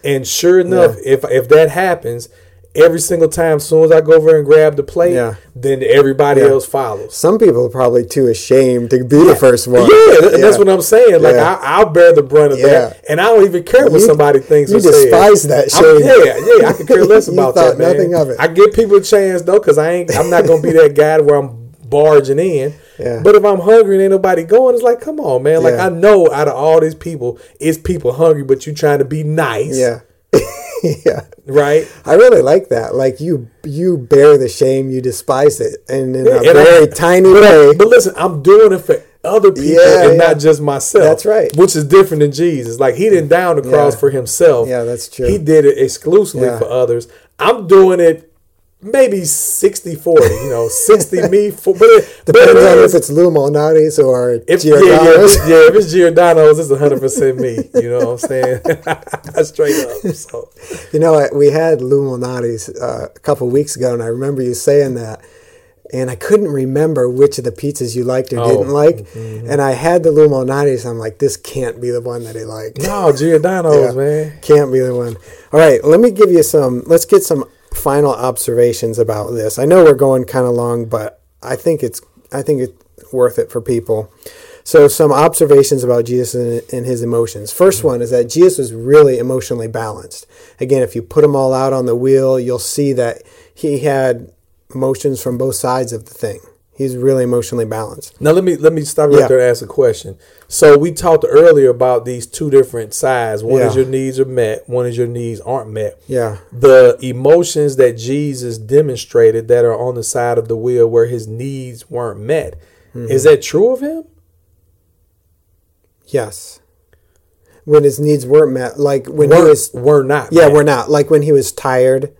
And sure enough, if if that happens, every single time, as soon as I go over and grab the plate, Yeah. then everybody Yeah. else follows. Some people are probably too ashamed to be the first one. Yeah, and that's what I'm saying. Like Yeah. I, I'll bear the brunt of Yeah. that, and I don't even care what You- somebody thinks. you or says. despise that I'm- Yeah, yeah, I could care *laughs* less about thought that, man. nothing of it. I give people a chance though, because I ain't. I'm not gonna be that guy where I'm barging in. Yeah. But if I'm hungry and ain't nobody going, it's like, come on, man. Like Yeah. I know out of all these people, it's people hungry, but you trying to be nice, Yeah. *laughs* *laughs* yeah. right? I really like that. Like you, you bear the shame, you despise it, and in a And I- very tiny But, way. but listen, I'm doing it for other people Yeah, and yeah. not just myself. That's right. Which is different than Jesus. Like he didn't down the cross Yeah. for himself. Yeah, that's true. He did it exclusively Yeah. for others. I'm doing it maybe 60 40, you know, 60 *laughs* me for but it, but Depends on if it's Lou Malnati's or if, yeah, yeah, Giordano's. if- yeah, if it's Giordano's, it's 100% me. You know what I'm saying? *laughs* Straight up. So, You know, we had Lou Malnati's uh, a couple weeks ago, and I remember you saying that. And I couldn't remember which of the pizzas you liked or Oh, didn't like. mm-hmm. And I had the Lou Malnati's. I'm like, this can't be the one that he liked. no, Giordano's, *laughs* Yeah. man. Can't be the one. All right, let me give you some. Let's get some final observations about this. I know we're going kind of long, but I think it's I think it's worth it for people. So, some observations about Jesus and, his emotions. 1st one is that Jesus was really emotionally balanced. Again, if you put them all out on the wheel, you'll see that he had emotions from both sides of the thing. He's really emotionally balanced. Now let me let me stop right Yeah. there and ask a question. So we talked earlier about these two different sides. One is your needs are met, one is your needs aren't met. Yeah. The emotions that Jesus demonstrated that are on the side of the wheel where his needs weren't met. Mm-hmm. Is that true of him? Yes. When his needs weren't met, like when he Were, was were not. Yeah, met. we're not. Like when he was tired,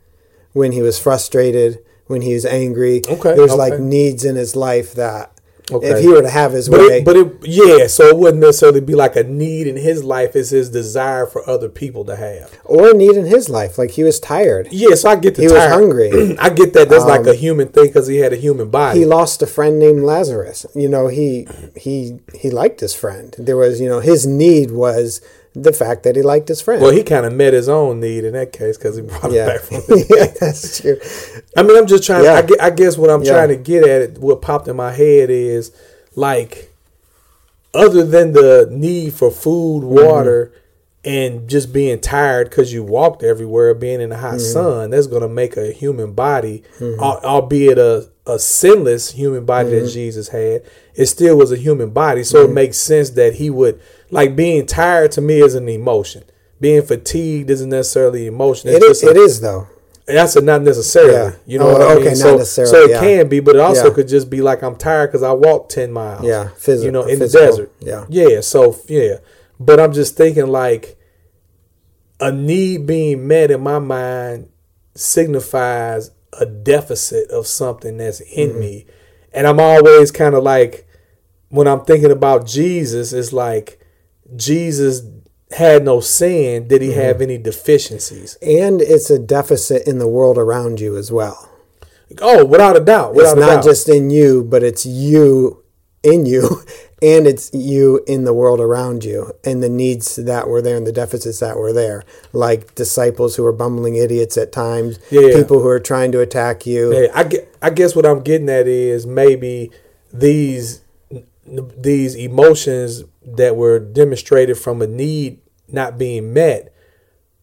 when he was frustrated, when he was angry. Okay, There's okay. like needs in his life that Okay. if he were to have his But way. it, but it, yeah, so it wouldn't necessarily be like a need in his life. It's his desire for other people to have. or a need in his life. Like he was tired. Yeah, so I get the He was hungry. Um, *clears throat* I get that. That's like a human thing because he had a human body. He lost a friend named Lazarus. You know, he he he liked his friend. There was, you know, his need was the fact that he liked his friend. well, he kind of met his own need in that case because he brought him yeah. back from *laughs* the yeah, that's true. I mean, I'm just trying. Yeah. I, I guess what I'm Yeah. trying to get at, it, what popped in my head is like, other than the need for food, Mm-hmm. water, and just being tired because you walked everywhere, being in the hot Mm-hmm. sun, that's going to make a human body, al- albeit a, a sinless human body Mm-hmm. that Jesus had, it still was a human body. So it makes sense that he would like being tired. To me, is an emotion. Being fatigued isn't necessarily emotion. It's It is, a- it is though. that's a not necessarily. Yeah. You know Oh, what I okay, mean? not so, necessarily, so it yeah. can be, but it also Yeah. could just be like I'm tired because I walked ten miles. Yeah, physi- you know, in physical, the desert. yeah. yeah. So yeah, but I'm just thinking like a need being met in my mind signifies a deficit of something that's in Mm-hmm. me, and I'm always kind of like when I'm thinking about Jesus, it's like Jesus had no sin. Did he Mm-hmm. have any deficiencies? And it's a deficit in the world around you as well. Oh, without a doubt. Without it's not doubt. just in you, but it's you in you, *laughs* and it's you in the world around you, and the needs that were there and the deficits that were there, like disciples who are bumbling idiots at times, Yeah. people who are trying to attack you. I, get, I guess what I'm getting at is maybe these these emotions that were demonstrated from a need not being met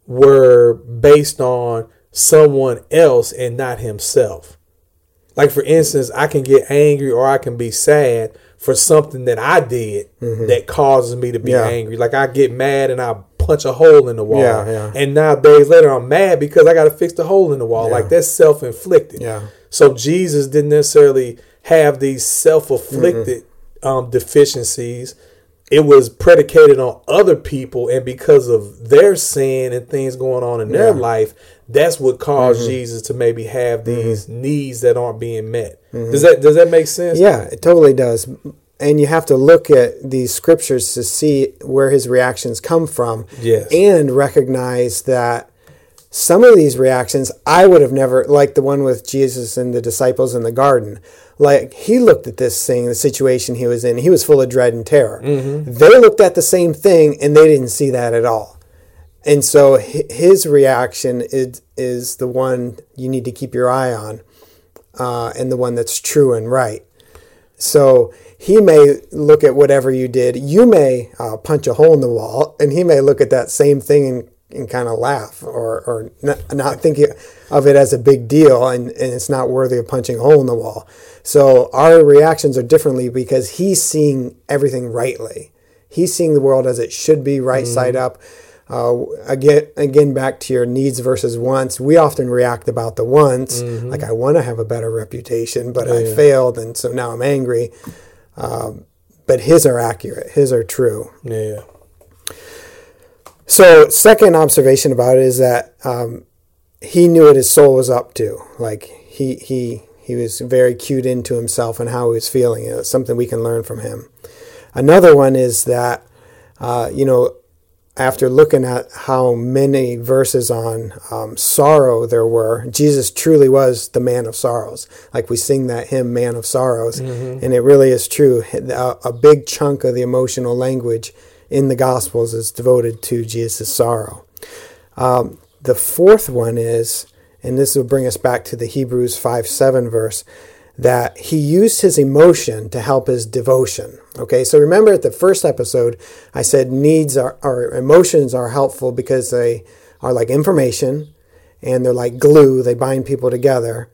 were based on someone else and not himself. Like for instance, I can get angry or I can be sad for something that I did that causes me to be Mm-hmm. Yeah. angry. Like I get mad and I punch a hole in the wall. Yeah, yeah. And now days later I'm mad because I got to fix the hole in the wall. Like that's self-inflicted. Yeah. So Jesus didn't necessarily have these self-afflicted um, deficiencies. It was predicated on other people, and because of their sin and things going on in their life, that's what caused Mm-hmm. Jesus to maybe have these needs that aren't being met. Does that does that make sense? Yeah, it totally does. And you have to look at these scriptures to see where his reactions come from. Yes. And recognize that some of these reactions I would have never, like the one with Jesus and the disciples in the garden. Like he looked at this thing, the situation he was in, he was full of dread and terror. They looked at the same thing and they didn't see that at all. And so his reaction is, is the one you need to keep your eye on uh, and the one that's true and right. So he may look at whatever you did. You may uh, punch a hole in the wall, and he may look at that same thing and, and kind of laugh or, or not, not think of it as a big deal and, and it's not worthy of punching a hole in the wall. So our reactions are differently because he's seeing everything rightly. He's seeing the world as it should be, right side up. Uh, again, again, back to your needs versus wants. We often react about the wants, like I want to have a better reputation, but I failed, and so now I'm angry. Um, but his are accurate. His are true. Yeah. So, second observation about it is that um, he knew what his soul was up to. Like he he he was very cued into himself and how he was feeling. It was something we can learn from him. Another one is that uh, you know after looking at how many verses on um, sorrow there were, Jesus truly was the man of sorrows. Like we sing that hymn, Man of Sorrows, mm-hmm. and it really is true. A, a, big chunk of the emotional language in the Gospels is devoted to Jesus' sorrow. Um, the fourth one is, and this will bring us back to the Hebrews 5 7 verse, that he used his emotion to help his devotion. Okay, so remember at the first episode, I said needs are, emotions are helpful because they are like information and they're like glue, they bind people together,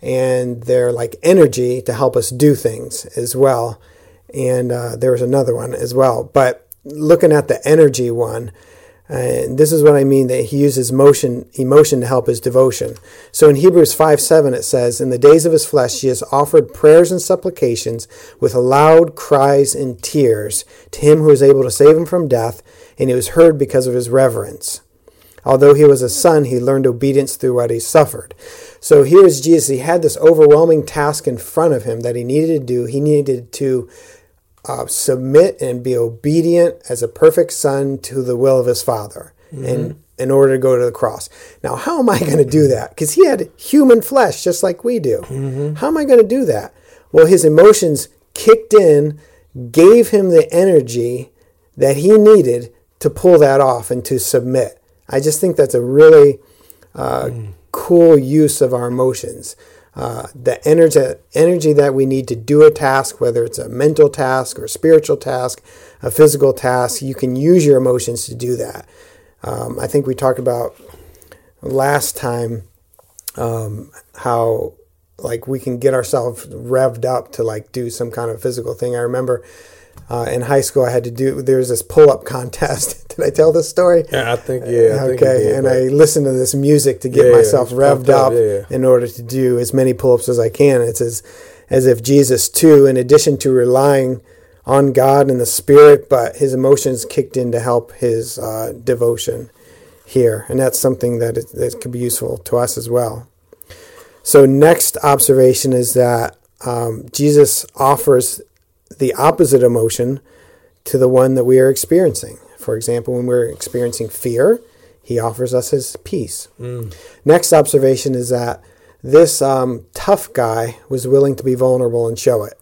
and they're like energy to help us do things as well. And uh, there was another one as well. But looking at the energy one, uh, and this is what I mean that he uses motion, emotion to help his devotion. So in Hebrews 5 7, it says, In the days of his flesh, he has offered prayers and supplications with loud cries and tears to him who is able to save him from death, and he was heard because of his reverence. Although he was a son, he learned obedience through what he suffered. So here is Jesus. He had this overwhelming task in front of him that he needed to do. He needed to uh, submit and be obedient as a perfect son to the will of his father mm-hmm. and in order to go to the cross. Now how am i going to do that? Because he had human flesh just like we do. Mm-hmm. how am i going to do that? Well his emotions kicked in gave him the energy that he needed to pull that off and to submit. I just think that's a really uh, mm. cool use of our emotions uh, the energy, energy that we need to do a task, whether it's a mental task or a spiritual task, a physical task, you can use your emotions to do that. Um, I think we talked about last time um, how like we can get ourselves revved up to like do some kind of physical thing. I remember uh, in high school, I had to do. There was this pull-up *laughs* contest. *laughs* did I tell this story? Yeah, I think yeah. I okay, think did, and I listened to this music to get yeah, myself revved up, up yeah, in order to do as many pull-ups as I can. It's as as if Jesus too, in addition to relying on God and the Spirit, but his emotions kicked in to help his uh, devotion here, and that's something that is, that could be useful to us as well. So, next observation is that um, Jesus offers the opposite emotion to the one that we are experiencing. For example, when we're experiencing fear, he offers us his peace. Mm. Next observation is that this um, tough guy was willing to be vulnerable and show it.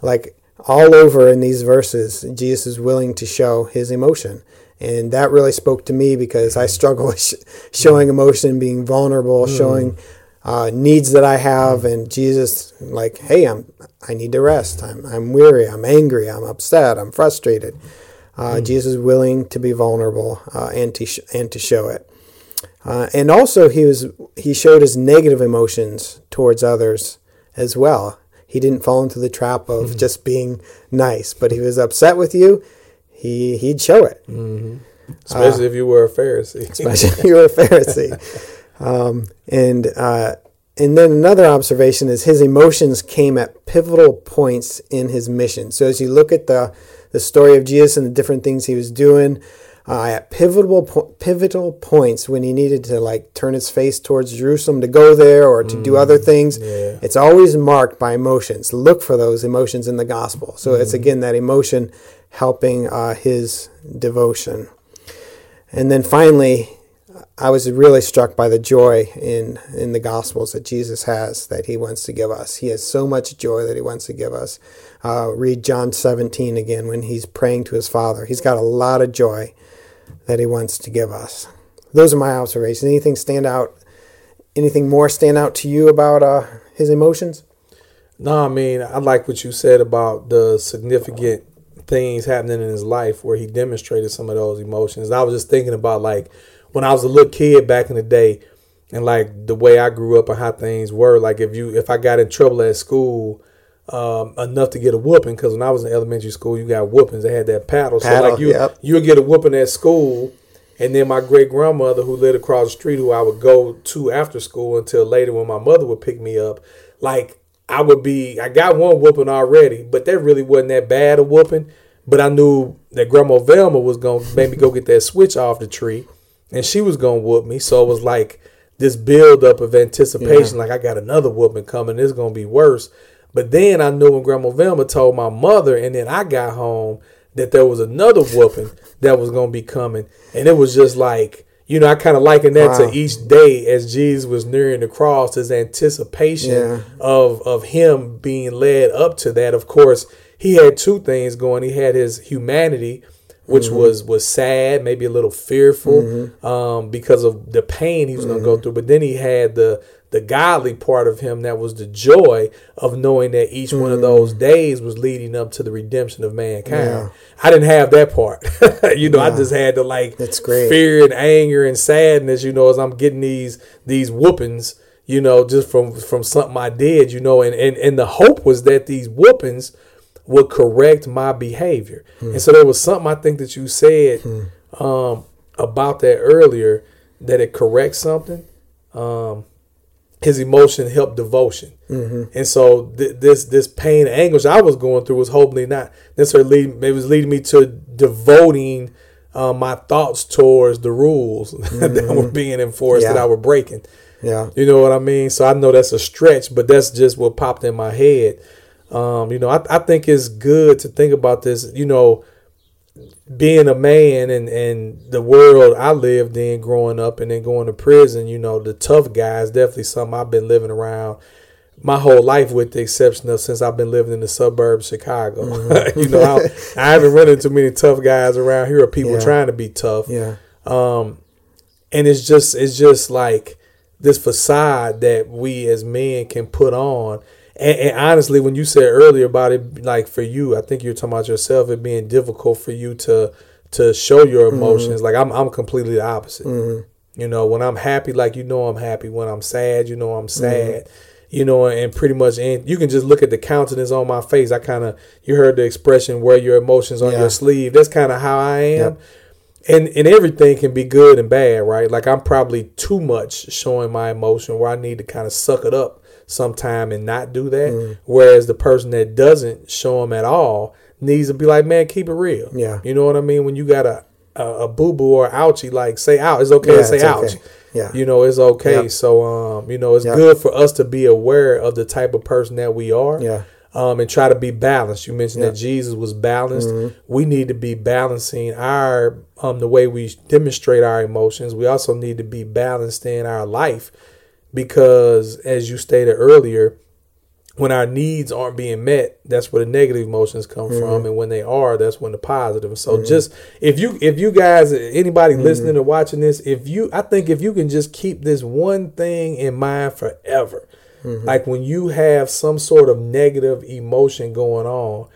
Like all over in these verses, Jesus is willing to show his emotion. And that really spoke to me because I struggle *laughs* with sh- showing emotion, being vulnerable, mm. showing uh, needs that I have, and Jesus, like, hey, I'm, I need to rest. I'm, I'm weary. I'm angry. I'm upset. I'm frustrated. Uh, mm. Jesus is willing to be vulnerable uh, and to sh- and to show it. Uh, and also, he was he showed his negative emotions towards others as well. He didn't fall into the trap of mm-hmm. just being nice, but he was upset with you. He he'd show it. Mm-hmm. Especially if you were a Pharisee. especially if you were a Pharisee. *laughs* Um, and uh, and then another observation is his emotions came at pivotal points in his mission. So as you look at the the story of Jesus and the different things he was doing, uh, at pivotal po- pivotal points when he needed to like turn his face towards Jerusalem to go there or to mm, do other things, yeah. it's always marked by emotions. Look for those emotions in the gospel. So mm. it's again that emotion helping uh, his devotion. And then finally, I was really struck by the joy in in the Gospels that Jesus has that He wants to give us. He has so much joy that He wants to give us. Uh, read John 17 again when He's praying to His Father. He's got a lot of joy that He wants to give us. Those are my observations. Anything stand out? Anything more stand out to you about uh, His emotions? No, I mean I like what you said about the significant things happening in His life where He demonstrated some of those emotions. I was just thinking about like when I was a little kid back in the day, and like the way I grew up and how things were. Like if you if I got in trouble at school. Um, enough to get a whooping because when I was in elementary school, you got whoopings. They had that paddle, paddle so like you yep. you would get a whooping at school, and then my great grandmother who lived across the street, who I would go to after school until later when my mother would pick me up. Like I would be I got one whooping already, but that really wasn't that bad a whooping. But I knew that Grandma Velma was gonna make me go get that switch off the tree, and she was gonna whoop me. So it was like this build up of anticipation, yeah. like I got another whooping coming. It's gonna be worse. But then I knew when Grandma Velma told my mother, and then I got home that there was another whooping *laughs* that was gonna be coming, and it was just like you know, I kind of liken that wow. to each day as Jesus was nearing the cross, his anticipation yeah. of of him being led up to that. Of course, he had two things going. He had his humanity, which mm-hmm. was was sad, maybe a little fearful, mm-hmm. um, because of the pain he was mm-hmm. going to go through. But then he had the the godly part of him that was the joy of knowing that each one of mm. those days was leading up to the redemption of mankind. Yeah. I didn't have that part. *laughs* you know, yeah. I just had to like That's great. fear and anger and sadness, you know, as I'm getting these these whoopings, you know, just from from something I did, you know, and and, and the hope was that these whoopings would correct my behavior. Mm. And so there was something I think that you said mm. um, about that earlier that it corrects something. Um, his emotion helped devotion. Mm-hmm. And so th- this this pain and anguish I was going through was hopefully not necessarily leading, it was leading me to devoting uh, my thoughts towards the rules *laughs* mm-hmm. that were being enforced yeah. that I were breaking. Yeah. You know what I mean? So I know that's a stretch, but that's just what popped in my head. Um, you know, I, I think it's good to think about this, you know, being a man and, and the world I lived in growing up and then going to prison, you know, the tough guys definitely something I've been living around my whole life, with the exception of since I've been living in the suburbs of Chicago. Mm-hmm. *laughs* you know, I, I, haven't run into many tough guys around here or people yeah. trying to be tough. Yeah. Um, and it's just it's just like this facade that we as men can put on and, and, honestly, when you said earlier about it, like for you, I think you're talking about yourself, it being difficult for you to to show your mm-hmm. emotions. Mm-hmm. Like I'm, I'm completely the opposite. Mm-hmm. You know, when I'm happy, like you know I'm happy. When I'm sad, you know I'm mm-hmm. sad. Mm-hmm. You know, and pretty much, and you can just look at the countenance on my face. I kind of, you heard the expression "wear your emotions on yeah. your sleeve." That's kind of how I am. Yep. And and everything can be good and bad, right? Like I'm probably too much showing my emotion where I need to kind of suck it up sometime and not do that. Mm. Whereas the person that doesn't show them at all needs to be like, man, keep it real. Yeah. You know what I mean? When you got a, a, a boo boo or ouchie, like say out, it's okay yeah, to say ouch. Okay. Yeah. You know, it's okay. Yep. So, um, you know, it's yep. good for us to be aware of the type of person that we are. Yeah. Um, and try to be balanced. You mentioned yep. that Jesus was balanced. Mm-hmm. We need to be balancing our um the way we demonstrate our emotions. We also need to be balanced in our life because as you stated earlier when our needs aren't being met that's where the negative emotions come mm-hmm. from and when they are that's when the positive so mm-hmm. just if you if you guys anybody mm-hmm. listening or watching this if you i think if you can just keep this one thing in mind forever mm-hmm. like when you have some sort of negative emotion going on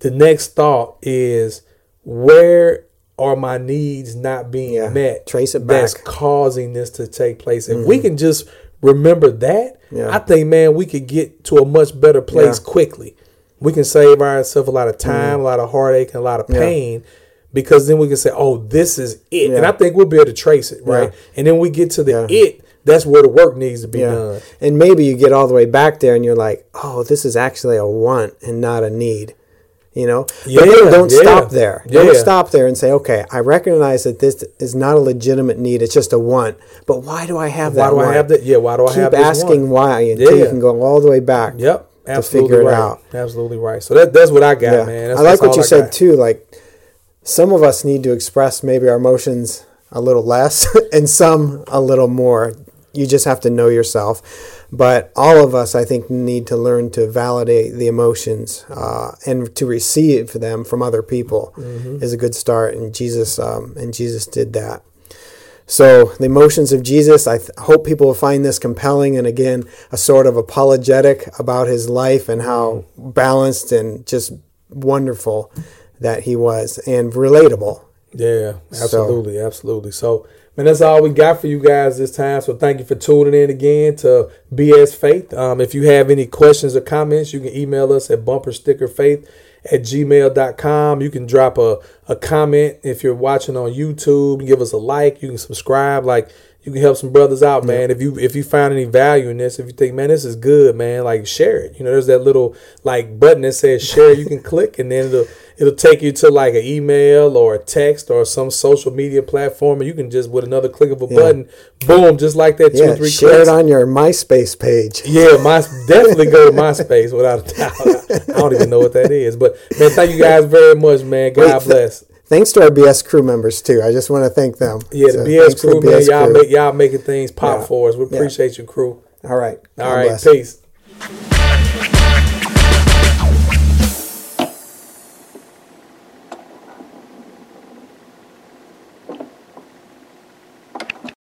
the next thought is where are my needs not being yeah. met trace it back that's causing this to take place if we mm-hmm. can just remember that, yeah. I think, man, we could get to a much better place yeah. quickly. We can save ourselves a lot of time, mm. a lot of heartache, and a lot of pain. Yeah. Because then we can say, "Oh, this is it," and I think we'll be able to trace it, right? And then we get to the it. That's where the work needs to be done. And maybe you get all the way back there, and you're like, "Oh, this is actually a want and not a need." You know yeah, but don't yeah. stop there yeah. don't stop there and say okay i recognize that this is not a legitimate need it's just a want but why do i have why that do want? i have that yeah why do i keep have asking why until you can go all the way back yep absolutely to figure right. it out absolutely right so that, that's what i got man that's, i like what you I said got. too like some of us need to express maybe our emotions a little less *laughs* and some a little more you just have to know yourself but all of us, I think, need to learn to validate the emotions uh, and to receive them from other people mm-hmm. is a good start. And Jesus, um, and Jesus did that. So the emotions of Jesus, I th- hope people will find this compelling and again a sort of apologetic about his life and how balanced and just wonderful that he was and relatable. Yeah, absolutely, so, absolutely. So and that's all we got for you guys this time. So thank you for tuning in again to BS Faith. Um, if you have any questions or comments, you can email us at bumperstickerfaith at gmail.com. You can drop a, a comment if you're watching on YouTube. Give us a like. You can subscribe. Like you can help some brothers out, man. If you if you find any value in this, if you think, man, this is good, man, like share it. You know, there's that little like button that says share. You can click, and then it'll it'll take you to like an email or a text or some social media platform, and you can just with another click of a button, boom, just like that, two Yeah, or three share clicks. it on your MySpace page. Yeah, my *laughs* definitely go to MySpace without a doubt. I don't even know what that is, but man, thank you guys very much, man. God Wait, th- bless. Thanks to our BS crew members too. I just want to thank them. Yeah, the So BS thanks to crew, the man, BS y'all crew. make y'all making things pop Yeah. for us. We Yeah. appreciate your crew. All right. All God right, bless. peace.